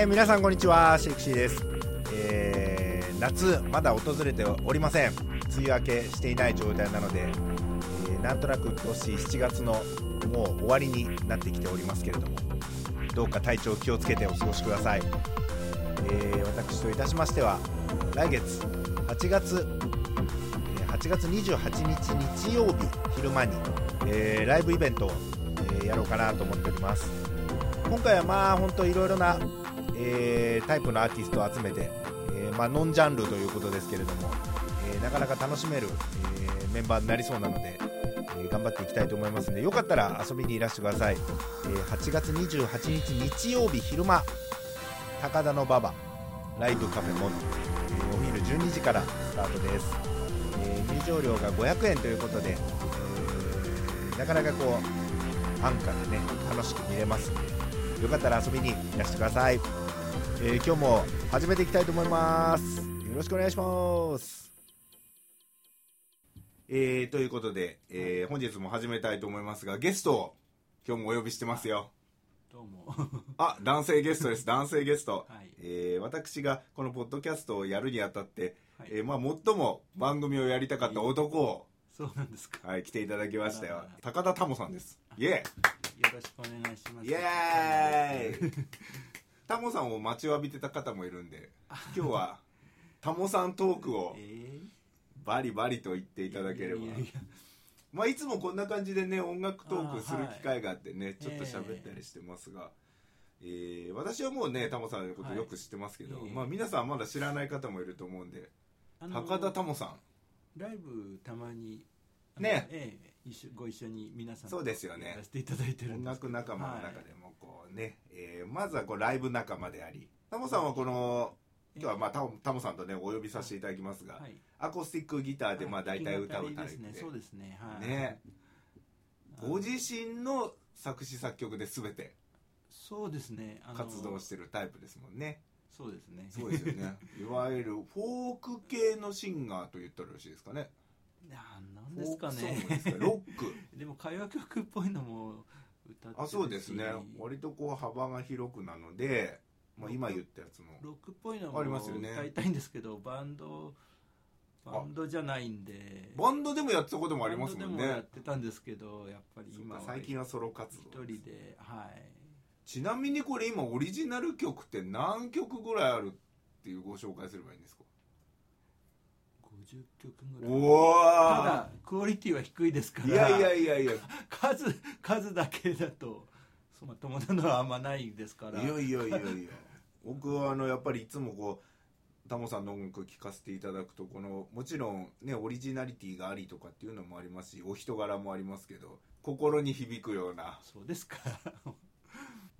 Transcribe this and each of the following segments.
えー皆さんこんにちはシェイクシーです、えー夏まだ訪れておりません。梅雨明けしていない状態なので、えーなんとなく今年7月のもう終わりになってきておりますけれどもどうか体調気をつけてお過ごしください、えー私といたしましては来月8月8月28日日曜日昼間に、えーライブイベントを、えーやろうかなと思っております。今回はまあ本当いろいろな、えータイプのアーティストを集めて、えーまあ、ノンジャンルということですけれども、えーなかなか楽しめる、えメンバーになりそうなので、え頑張っていきたいと思いますのでよかったら遊びにいらしてください、え8月28日日曜日昼間高田馬場ライブカフェモノ、えお昼12時からスタートです、え入場料が500円ということで、えなかなかこう安価でね楽しく見れますのでよかったら遊びにいらしてください、えー今日も始めていきたいと思います。よろしくお願いします。えー、ということで、えー本日も始めたいと思いますがゲストを今日もお呼びしてますよ。どうも。あ男性ゲストです。男性ゲスト、はい。えー私がこのポッドキャストをやるにあたって、はい。えーまあ、最も番組をやりたかった男を、そうなんですか。はい、来ていただきましたよ。高田タモさんです。イエよろしくお願いします。ーイエーイ タモさんを待ちわびてた方もいるんで今日はタモさんトークをえバリバリと言っていーただければ。まあ、いつもこんな感じでね音楽トークする機会があってね、ちょっとええ喋ったりしてますが、えー。私はもうねタモさんのことよく知ってますけど、まあ、皆さんまだ知らない方もいると思うんであの高田タモさん。ライブたまに。ね。ええ一緒ご一緒に皆さんとそうですよね。やらせていただいてる音んですけど。楽仲間の中でもこうね、えーまずはこうライブ仲間でありタモさんはこの今日はまあタモタモさんとねお呼びさせていただきますが、はいはいアコースティックギターでまあ大体歌うタイプで,、ですね。そうですね。はい。ねご自身の作詞作曲で全てそうですね。活動してるタイプですもんねそうですね。そうですよね いわゆるフォーク系のシンガーと言ったらよろしいですかねなんですかね。か？ロック でも歌謡曲っぽいのも歌ってあそうですね。割とこう幅が広くなので、まあ、今言ったやつも。ロックっぽいのもありますよね。歌いたいんですけどバンドバンドじゃないんで。バンドでもやってたこともありますもんバンドでもやねってたんですけどやっぱり今最近はソロ活一動人ではい。ちなみにこれ今オリジナル曲って何曲ぐらいあるっていうご紹介すればいいんですか？50曲ぐらい。ただクオリティは低いですから。いやいやいやいや。い数数だけだとそまともなのはあんまないですから。やいやいやいや。僕はあのやっぱりいつもこうタモさんの音楽聴かせていただくとこのもちろんねオリジナリティがありとかっていうのもありますしお人柄もありますけど心に響くような。そうですかまあ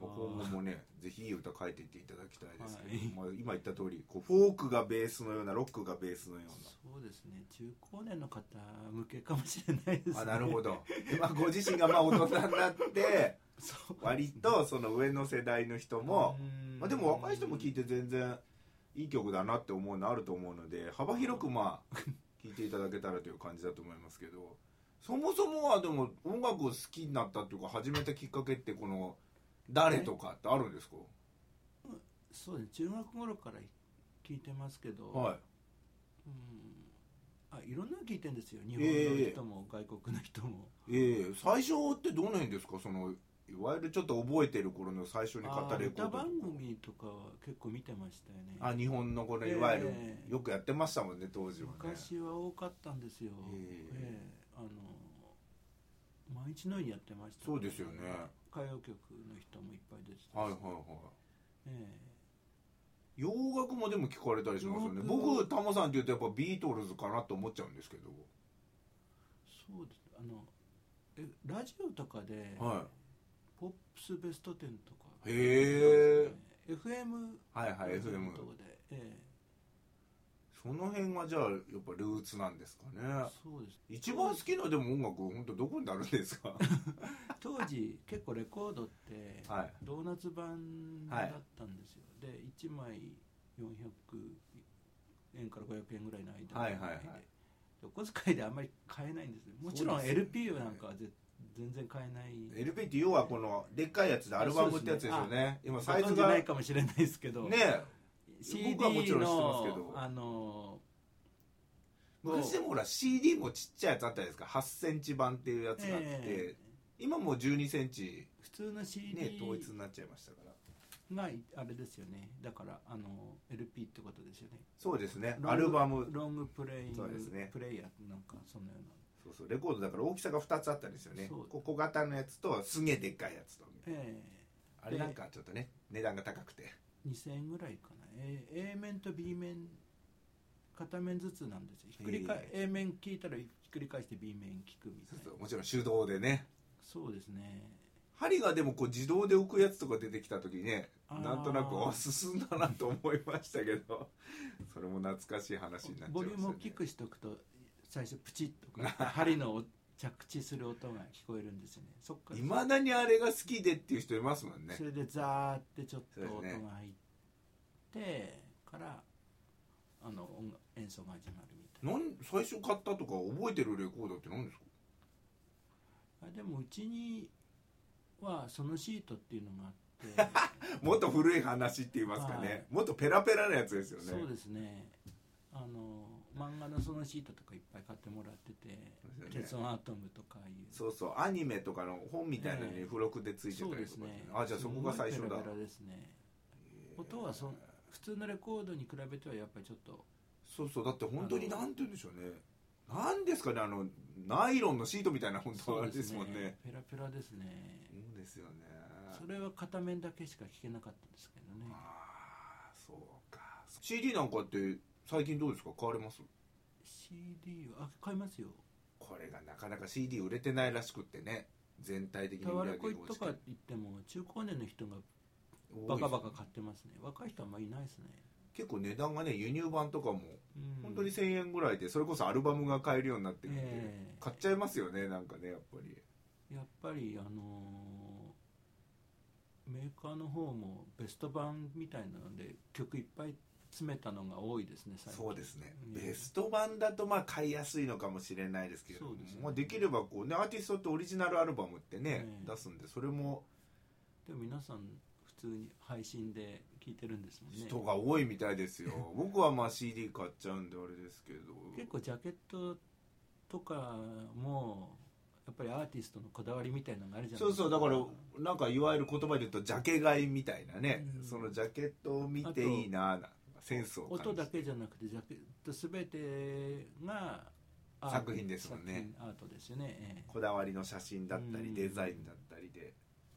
今後もねぜひいい歌書いていっていただきたいですけど、はい。まあ、今言った通りこうフォークがベースのようなロックがベースのようそうですね。中高年の方向けかもしれないですね。なあなるほど、まあ、ご自身がまあ大人になって 割とその上の世代の人も、うん。まあ、でも若い人も聴いて全然いい曲だなって思うのあると思うので幅広くまあ聴いていただけたらという感じだと思いますけどそもそもはでも音楽を好きになったっていうか始めたきっかけってこの誰とかってあるんですか？そうです中学頃から聞いてますけど、はい。うんあいろんなの聞いてるんですよ。日本ええの人も外国の人も、ええ。最初ってどの辺ですか？そのいわゆるちょっと覚えてる頃の最初に買ったあレコードと。か歌番組とかは結構見てましたよね。あ日本のこのいわゆる、ええよくやってましたもんね当時はね。昔は多かったんですよ、ええ。ええ。あの毎日のようにやってました、そうですよね歌謡曲の人もいっぱい出てたし。はいはいはい。え洋楽もでも聞かれたりしますよね。洋楽。僕タモさんって言うとやっぱビートルズかなと思っちゃうんですけど。えそうです。あのえラジオとかで、はポップスベスト10とか。いへえ。FM はいはい FM とかで、えその辺がじゃあやっぱルーツなんですかね。えそうです。一番好きなでも音楽本当どこになるんですか？当時結構レコードってはい。ドーナツ版だったんですよ、で1枚400円から500円ぐらいの間はいはいはいでお小遣いであんまり買えないんですよもちろん LP なんかはぜ全然買えない。LP って要はこのでっかいやつでアルバムってやつですよね。今サイズご存じないがかもしれないですけど。ね CD 僕はもちろん知ってますけど。のあの昔でもほら CD もちっちゃいやつあったじゃないですか。8センチ版っていうやつがあって、え今もう12センチ。普通の CD ね統一になっちゃいましたから。があれですよね。だからあの LP ってことですよね。そうですね。アルバム。ロングプレイングそうですね。プレイヤーなんかそのような。そうそう。レコードだから大きさが2つあったんですよね。こ小型のやつとすげえでっかいやつと。えあれなんかちょっとね値段が高くて。え2000円ぐらいかな、え A 面と B 面片面ずつなんですよ。ひっくり返、え A 面聞いたらひっくり返して B 面聞くみたいうな。そそう。もちろん手動でね。そうですね。針がでもこう自動で浮くやつとか出てきた時ねあー。なんとなくあ進んだなと思いましたけど。それも懐かしい話になっちゃいました、ね、ボリュームを大きくしとくと最初プチッとか針の着地する音が聞こえるんですよね。そっから。いまだにあれが好きでっていう人いますもんね。それでザーってちょっと音が入ってからあの音楽演奏が始まるみたいな。ん最初買ったとか覚えてるレコードって何ですか？なあでもうちにはそのシートっていうのがあって。もっと古い話って言いますかね、はい。もっとペラペラなやつですよね。そうですね。あの漫画のそのシートとかいっぱい買ってもらっててそうですよね。鉄腕アトムとかいう。そうそうアニメとかの本みたいなのにええ。付録でついてたそうりとか、ですね。あじゃあそこが最初だ。すごいペラペラですね。音はそ普通のレコードに比べてはやっぱりちょっとそうそうだって本当になんて言うんでしょうね。なんですかねあのナイロンのシートみたいな本当あれですもんね。ペラペラですね。そうですよね。それは片面だけしか聞けなかったんですけどね。ああそうか。CD なんかって最近どうですか？買われます？CD はあ買いますよ。これがなかなか CD 売れてないらしくってね。全体的に売り上げが落ちて。コとか言っても中高年の人がバカバカ買ってますね。若い人はあんまりいないですね。結構値段がね輸入版とかもうん。本当に1000円ぐらいでそれこそアルバムが買えるようになってるんで、ええ。買っちゃいますよねなんかねやっぱり。やっぱりあのーメーカーの方もベスト版みたいなので曲いっぱい詰めたのが多いですね最近。そうですね、ええベスト版だとまあ買いやすいのかもしれないですけどですね。まあ、できればこうねアーティストってオリジナルアルバムってね、ええ。出すんでそれもでも皆さん普通に配信で聴いてるんですもんね。人が多いみたいですよ。僕はまあ CD 買っちゃうんであれですけど。結構ジャケットとかもやっぱりアーティストのこだわりみたいなのがあるじゃないそうそう。だからなんかいわゆる言葉で言うとジャケ買いみたいなね、うん。そのジャケットを見ていいななんかセンスを感じ音だけじゃなくてジャケット全てが作品ですもんね。アートですよね、ええ。こだわりの写真だったりうん。デザインだったりで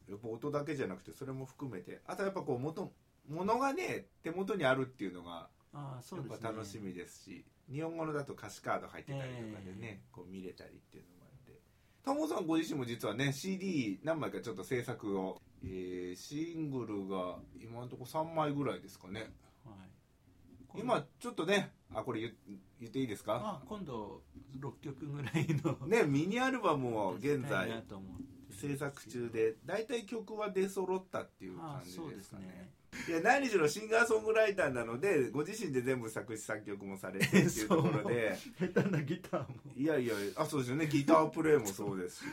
やっぱ音だけじゃなくてそれも含めてあとやっぱこう元物がね手元にあるっていうのがああそうやっですね。ぱ楽しみですし日本語のだと歌詞カード入ってたりとかでね、えこう見れたりっていうのもあって。タモさんご自身も実はね CD 何枚かちょっと制作を、えーシングルが今のところ3枚ぐらいですかね。はい。今ちょっとねあこれ言言っていいですか？あ今度6曲ぐらいのねミニアルバムを現在制作中で大体曲は出揃ったっていう感じあそうですすね。いや何しろシンガーソングライターなのでご自身で全部作詞作曲もされてっていうところで。下手なギターも。いやいやあそうですよね。ギタープレイもそうですし。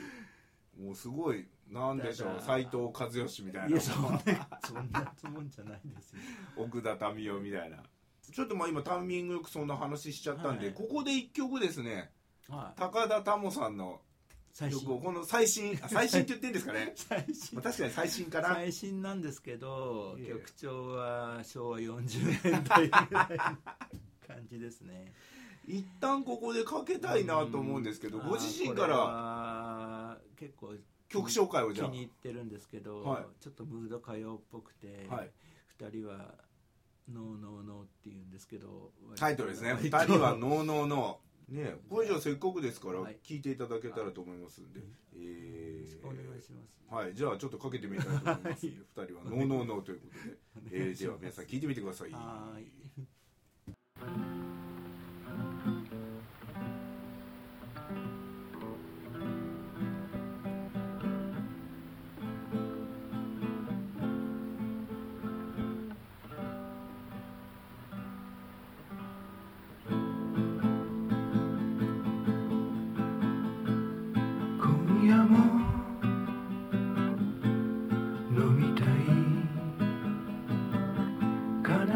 もうすごいなんでしょう斎藤和義みたいな。いやそんなそんなつもんじゃないですよ。奥田民生みたいな。ちょっとまあ今タイミングよくそんな話しちゃったんで、はい。ここで一曲ですね。はい。高田タモさんの最新。この最新あ最新って言っていいんですかね。最新。まあ確かに最新かな。最新なんですけど曲調は昭和40年代ぐらいの感じですね。一旦ここでかけたいなと思うんですけどうん。ご自身から。は結構曲紹介をじ気ゃに入ってるんですけど、はい。ちょっとムード歌謡っぽくて、あ、はい、2人は「ノーノーノー」って言うんですけどタイトルですね「二割と人はノーノーノー」ねこれじゃあせっかくですからはい。聞いていただけたらと思いますんで、えー。お願いします。はいじゃあちょっとかけてみたいと思います。んで、はい。二人は。ノーノーノーということで、えーでは皆さん聞いてみてください。はーい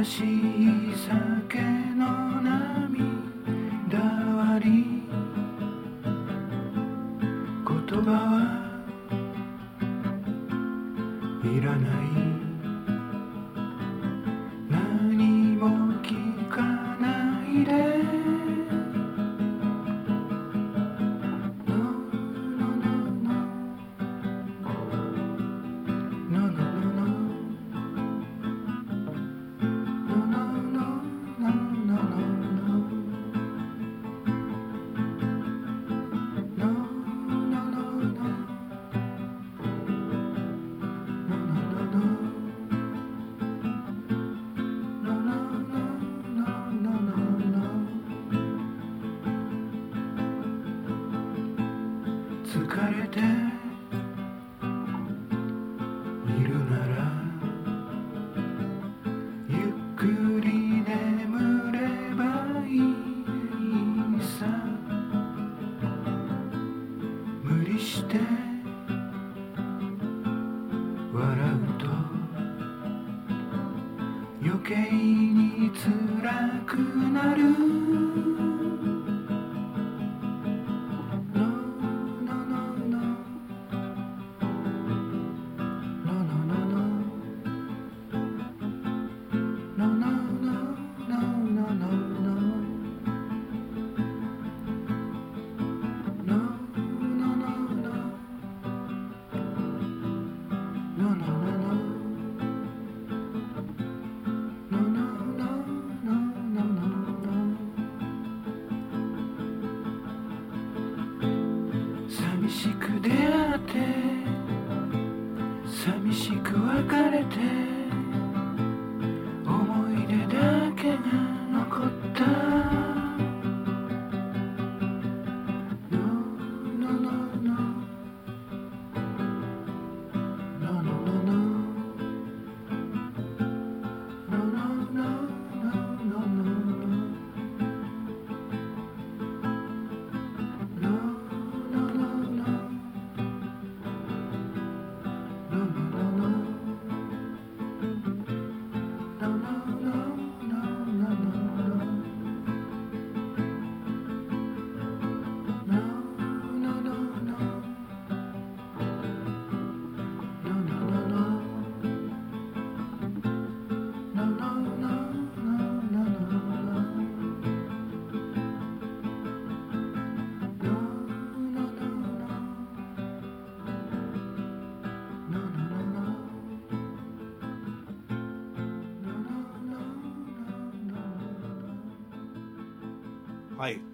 しい酒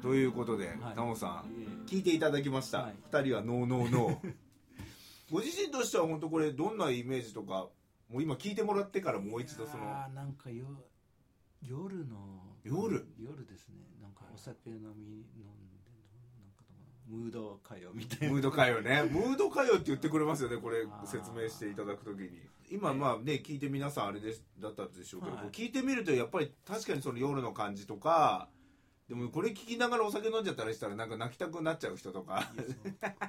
ということで、はい。タモさん聞いていただきました、はい。二人はノーノーノー。ご自身としては本当これどんなイメージとかもう今聞いてもらってからもう一度その。あーなんかよ夜の。夜？夜ですね。なんかお酒飲み飲んでなんかムード歌謡みたいな。ムード歌謡ね。ムード歌謡って言ってくれますよねこれ説明していただくときに。今まあね聞いて皆さんあれですだったでしょうけど、はい。聞いてみるとやっぱり確かにその夜の感じとかでもこれ聞きながらお酒飲んじゃったりしたらなんか泣きたくなっちゃう人とか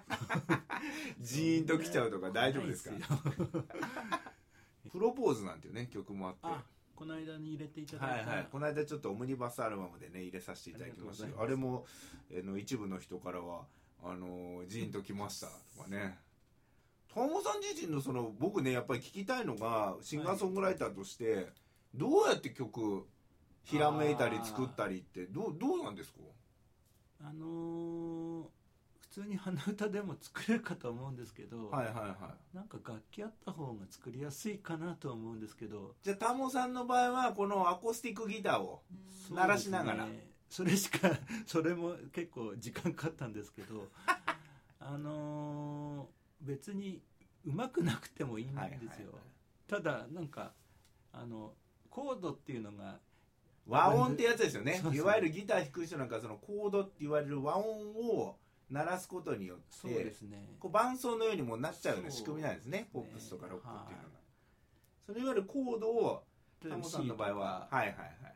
ジーンときちゃうとか大丈夫ですか？プロポーズなんていうね曲もあって。あこの間に入れていただいた、はいはい、この間ちょっとオムニバスアルバムでね入れさせていただきました。あれも、えーの一部の人からはあのージーンときました。とかね。タモさん自身のその僕ねやっぱり聞きたいのがシンガーソングライターとして、どうやって曲ひらめいたり作ったりってどうどうなんですか？あのー普通に鼻歌でも作れるかと思うんですけど、はいはいはい。なんか楽器あった方が作りやすいかなと思うんですけど。じゃあタモさんの場合はこのアコースティックギターを鳴らしながら。そねそれしか それも結構時間かかったんですけど あのー別にうまくなくてもいいんですよ、はいはいはい。ただなんかあのコードっていうのが和音ってやつですよね。いわゆるギター弾く人なんかそのコードって言われる和音を鳴らすことによってそうですね。こう伴奏のようにもなっちゃうような仕組みなんですね。ポねップスとかロックっていうのが、はい。そのいわゆるコードをタモさんの場合ははいはいはい。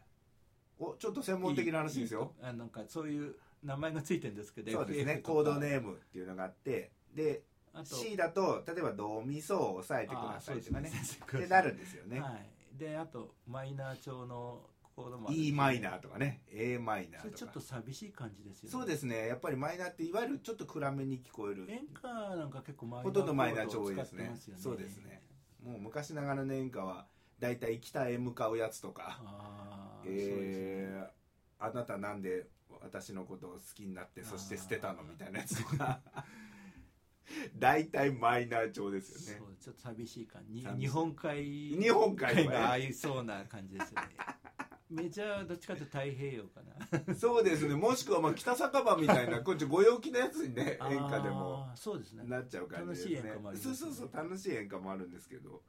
おちょっと専門的な話ですよ。E あなんかそういう名前がついてるんですけどそうですね。コードネームっていうのがあって。で C だと例えばドミソを押さえてくださいとかね。ってなるんですよね、はい。であとマイナー調のコードもある E マイナーとかね。A マイナーとか。それちょっと寂しい感じですよね。そうですね。やっぱりマイナーっていわゆるちょっと暗めに聞こえる。演歌なんか結構マイナーほとんどマイナー調コ多いですねね。そうですね。もう昔ながらの演歌はだいたい北へ向かうやつとか。あえー、あなたなんで私のことを好きになってそして捨てたのみたいなやつとか。大体マイナー調ですよね。そうちょっと寂しい感じ。日本海。日本海が合いそうな感じですよねメジャーはどっちかと太平洋かな。そうですね。もしくはまあ北酒場みたいなこっちご陽気なやつにね 演歌でもそうですね。なっちゃう感じですね。楽しい演歌もありますね。そうそうそう楽しい演歌もあるんですけど。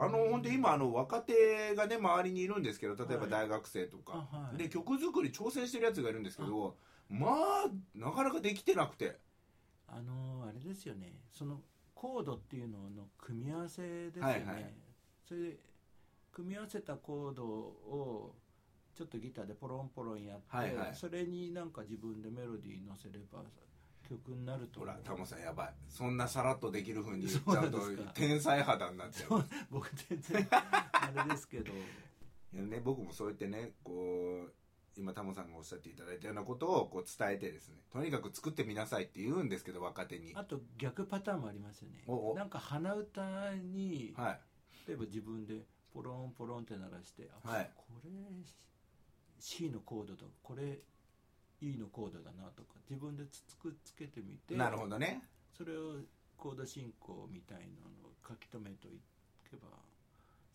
あの本当今あの若手がね周りにいるんですけど例えばはい。大学生とか、あはい。で曲作り挑戦してるやつがいるんですけどまあなかなかできてなくて。あのーあれですよね。そのコードっていうのの組み合わせですよね、はいはい。それで組み合わせたコードをちょっとギターでポロンポロンやって、はいはい。それになんか自分でメロディー乗せれば曲になるとほらタモさんやばい。そんなさらっとできる風に言っちゃうと天才肌になっちゃう。僕全然あれですけど。ね、僕もそうやってねこう今タモさんがおっしゃっていただいたようなことをこう伝えてですねとにかく作ってみなさいって言うんですけど若手に。あと逆パターンもありますよね。なんか鼻歌に、はい。例えば自分でポロンポロンって鳴らして、あはい。これ C のコードだ。これ E のコードだなとか自分でつつくつけてみてなるほどね。それをコード進行みたいなのを書き留めといけば。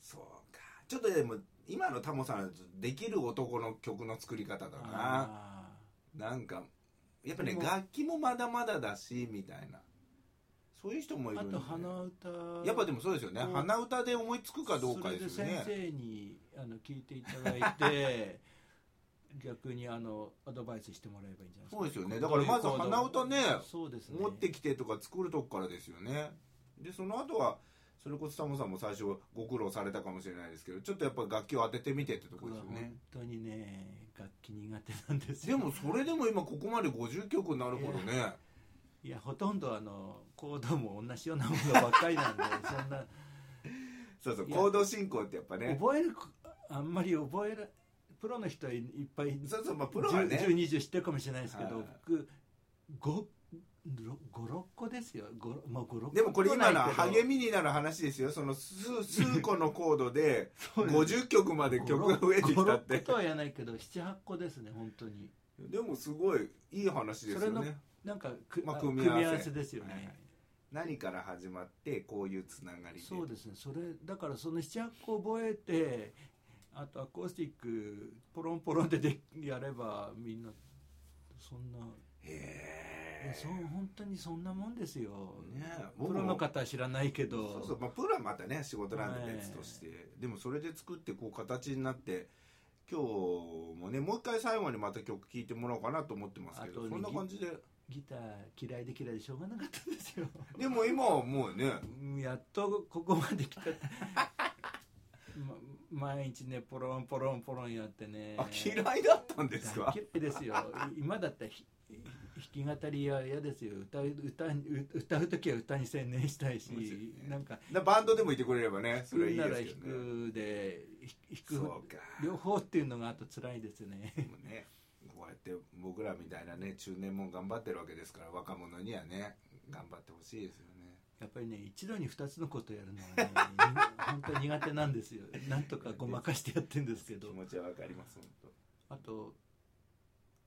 そうか。ちょっとでも今のタモさんはできる男の曲の作り方だな。あなんかやっぱね楽器もまだまだだしみたいなそういう人もいーあるんでと鼻歌。やっぱでもそうですよね。うん鼻歌で思いつくかどうかですよね。それで先生にあの聞いていただいて 逆にあのアドバイスしてもらえばいいんじゃないですか。そうですよね。だからまず鼻歌ねそうですね。持ってきてとか作るとこからですよね。でその後はそれこそタモさんも最初ご苦労されたかもしれないですけどちょっとやっぱ楽器を当ててみてってとこですよね。本当にね楽器苦手なんですでよもそれでも今ここまで50曲になるほどねいやほとんどあのコードも同じようなものばっかりなんで そんな。そうそう行動進行ってやっぱね。覚えるあんまり覚えるプロの人はいいっぱいそうそうまあプロはね。1020知ってるかもしれないですけど、はい僕56個ですよ。5、まあ、5 6個でもこれ今のは励みみになる話ですよ。その数数個のコードで そうです。50曲まで曲が増えてきたっ56て個とは言わないけど78個ですね本当に。でもすごいいい話ですよねなんかく、まああ組み合わせ。ですよね、はいはい。何から始まってこういうつながりでそうですね。それだからその78個覚えてあとアコースティックポロンポロンででやればみんなそんな。へえ。そう本当にそんなもんですよ、ねプロの方は知らないけど。そうそう、まあ、プロはまたね仕事なんで別として、でもそれで作ってこう形になって今日もねもう一回最後にまた曲聴いてもらおうかなと思ってますけどそんな感じでギター嫌いで嫌いでしょうがなかったんですよ。でも今はもうね。うんやっとここまで来た。ま 毎日ねポロンポロンポロンやってね。あ嫌いだったんですか？大嫌いですよ。今だったらひ弾き語りは嫌ですよ。歌う歌う歌う時は歌に専念したいし、ね。なんかだバンドでもいてくれればねそれはいい弾くなら弾ですけどね。くで弾そうくか。両方っていうのがあと辛いですね。ねこうやって僕らみたいなね中年も頑張ってるわけですから若者にはね頑張ってほしいですよね。やっぱりね一度に二つのことやるのはねに 本当に苦手なんですよ。なんとかごまかしてやってるんですけど。気持ちはわかります本あと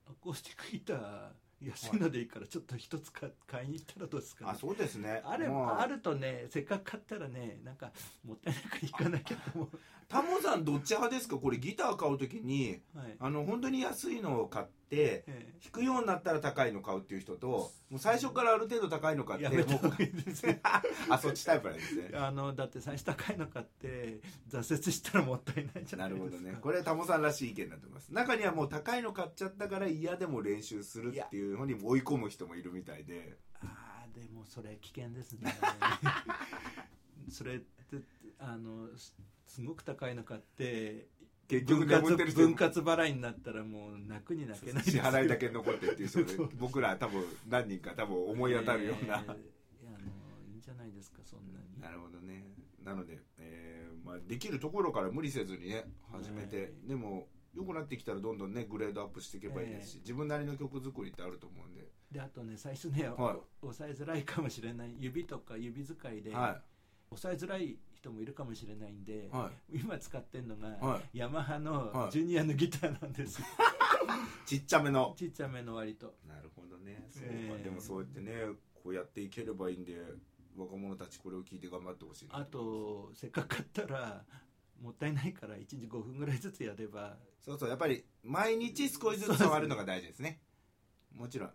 アコースティックギター安いのでいいからちょっと一つか買いに行ったらどうですか、当あそうですね。あれ、まあ。るとねせっかく買ったらねなんかもったいなくいかなきゃと思う。タモさんどっち派ですか？これギター買う時にはい、あの本当に安いのを買ってええ。弾くようになったら高いの買うっていう人ともう最初からある程度高いの買ってもう あそっちタイプなんですね。あのだって最初高いの買って挫折したらもったいないじゃなないるですか。ほどね。これはタモさんらしい意見だと思います。中にはもう高いの買っちゃったから嫌でも練習するっていうふうに追い込む人もいるみたいで。ああでもそれ危険ですね。それってあのすすごく高いの買って結局分割分割払いになったらもう泣くに泣けない支よ。払いだけ残ってっていうそう。僕ら多分何人か多分思い当たるような、えーいやあのいいんじゃないですかそんなに。なるほどね。なので、えーまあ、あできるところから無理せずにね始めて、はい。でも良くなってきたらどんどんねグレードアップしていけばいいですし、ええ自分なりの曲作りってあると思うんで、であとね最初ね、はい。お押さえづらいかもしれない指とか指使いで、は押さえづらい人もいるかもしれないんで、い。は今使ってるのが、はヤマハはのい。ジュニアのギターなんです。ちっちゃめの。ちっちゃめの割と。なるほどね。そうか、ええでもそうやってねこうやっていければいいんで若者たちこれを聞いて頑張ってほしいなあとせっかく買ったらもったいないから1日5分ぐらいずつやれば。そうそう。やっぱり毎日少しずつ触るのが大事ですね。もちろん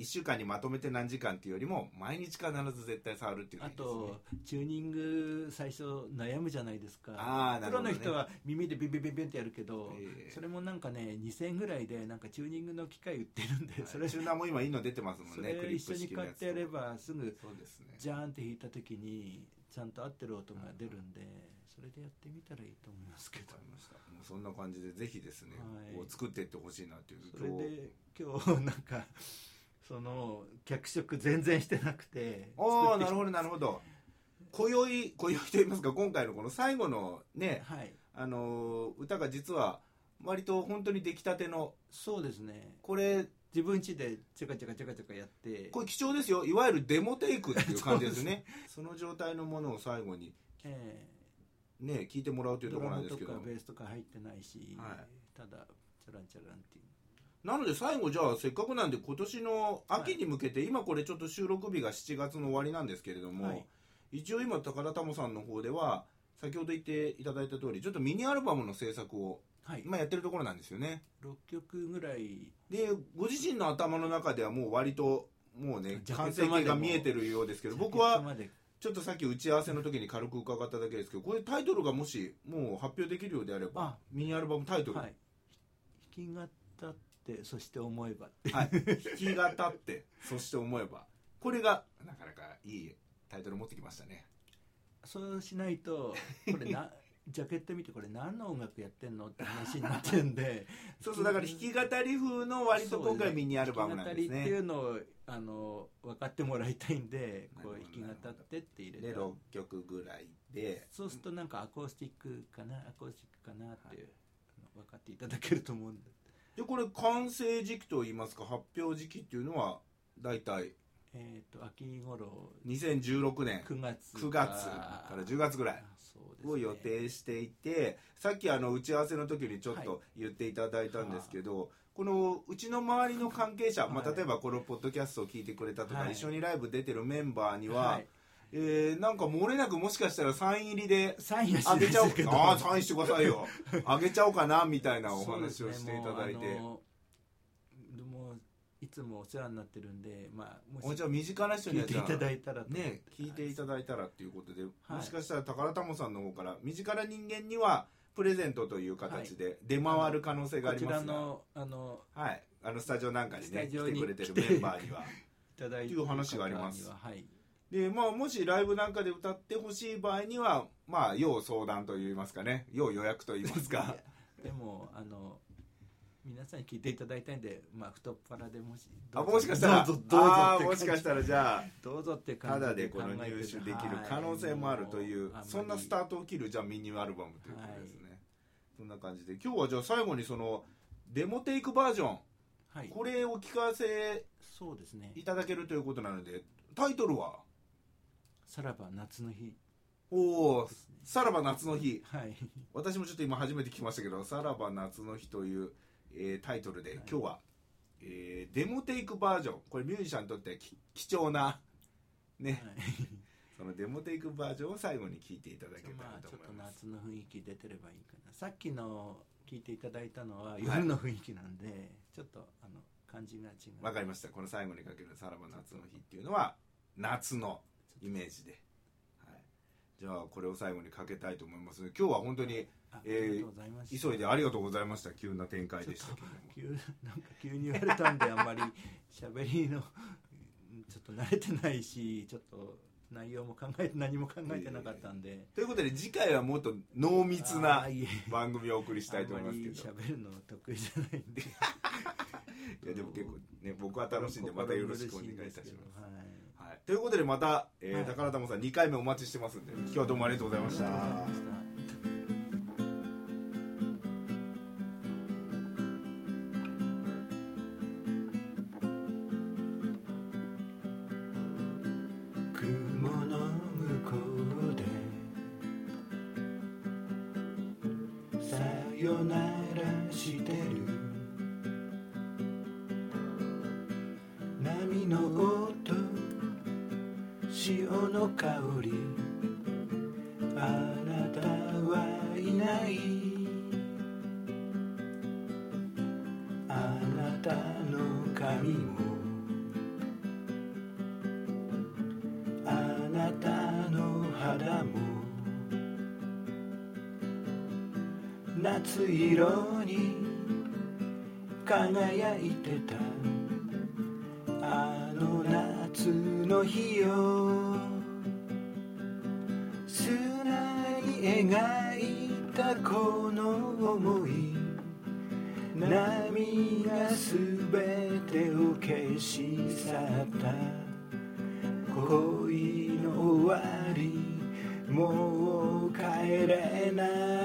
1週間にまとめて何時間っていうよりも毎日必ず絶対触るっていうのあとチューニング最初悩むじゃないですか。プあーなるほどね。ロの人は耳でビンビンビンビンってやるけど、ええ。それもなんかね2000円ぐらいでなんかチューニングの機械売ってるんで、それチューナーも今いいの出てますもそんね一緒に買ってやればすぐそうですね。ジャーンって弾いた時にちゃんと合ってる音が出るんでそれでやってみたらいいと思いますけど。もうそんな感じでぜひですね、はい。こう作っていってほしいなっていう。それで今日なんかその脚色全然してなくてああなるどほどなるほど。今宵今宵と言いますか今回のこの最後のねはい。あのー歌が実は割と本当に出来たての。そうですね。これ自分家でチャカチャカチャカチャカやって。これ貴重ですよ。いわゆるデモテイクっていう感じですね。その状態のものを最後にえね聞いてもらうというところなんですけど。かベースとか入ってないし、はい。ただチャランチャランっていうなので最後じゃあせっかくなんで今年の秋に向けて、今これちょっと収録日が7月の終わりなんですけれども、はい。一応今高田タモさんの方では先ほど言っていただいた通りちょっとミニアルバムの制作をはい、今やってるところなんですよね。6曲ぐらい。でご自身の頭の中ではもう割ともうね完成形が見えてるようですけど僕はちょっとさっき打ち合わせの時に軽く伺っただけですけどこれタイトルがもしもう発表できるようであればあ。ミニアルバムタイトル、はい。弾き語ってそして思えば。ってはい、弾き語ってそして思えば。これがなかなかいいタイトル持ってきましたね。そうしないと これなジャケット見てこれ何の音楽やってんのって話になってるんで。そうそうだから弾き語り風の割と今回ミニアルバムなんです弾き語りっていねうのをあの分かってもらいたいんでこう弾き語ってって入れでた6曲ぐらいで。そうするとなんかアコースティックかなアコースティックかなっていう、あの分かっていただけると思うんででこれ完成時期といいますか発表時期っていうのは大体えっ、と秋頃。2016年。9月9月から10月ぐらいを予定していてさっきあの打ち合わせの時にちょっはい。と言っていただいたんですけど、このうちの周りの関係者、まあ、はい。例えばこのポッドキャストを聞いてくれたとか、はい。一緒にライブ出てるメンバーには、はいえーなんか漏れなくもしかしたらサイン入りであげちゃおう。ああサインしてくださいよ。あげちゃおうかなみたいなお話をしていただいて、もいつもお世話になってるんでまあもしじゃあ身近な人に聞いていただいたらと。ね聞いていただいたらっていうことで、い。もしかしたら宝田もさんの方から身近な人間にはプレゼントという形で出回る可能性があこちりますが、らのあのはい、あのスタジオなんかにね来てくれてるメンバーには。いただいてっていう話があります。はいで、まあ、もしライブなんかで歌ってほしい場合にはまあ要相談といいますかね。要予約といいますか。でもあの皆さんに聞いていただいたいんでまあ太っ腹でもしあもしかしたら。どうぞどうぞあもしかしたらじゃあどうぞってた感じだでこの入手できる可能性もあるという、そんなスタートを切るじゃあミニアルバムということですね、そんな感じで。今日はじゃあ最後にそのデモテイクバージョン。はい。これを聞かせそうですね。いただけるということなのでタイトルは？さらば夏の日。おおさらば夏の日。はい。私もちょっと今初めて聞きましたけど「さらば夏の日」という、えータイトルで、はい。今日は、えーデモテイクバージョン。これミュージシャンにとってはき貴重なね、はい。そのデモテイクバージョンを最後に聞いていただけたらまあちょっとと思います、夏の雰囲気出てればいいかな。さっきの聞いていただいたのは夜の雰囲気なんで、ちょっとあの感じが違う。わかりました。この最後にかける「さらば夏の日」っていうのは夏のイメージで、はい、じゃあこれを最後にかけたいと思います。今日は本当にあえー急いでありがとうございました。急な展開でした。けども急なんか急に言われたんであんまり 喋りのうんちょっと慣れてないしちょっと内容も考えて何も考えてなかったんで、ということで次回はもっと濃密な番組をお送りしたいと思いますけど。喋るの得意じゃないんで。いやでも結構ね僕は楽しんでまたよろしくお願いいたします、はいはい、ということでまた、えーはい。高田玉さん2回目お待ちしてますんで今日はどうもありがとうございました夏色に輝いてた。あの夏の日よ砂に描いたこの想い。波がすべてを消し去った。恋の終わり。もう帰れない。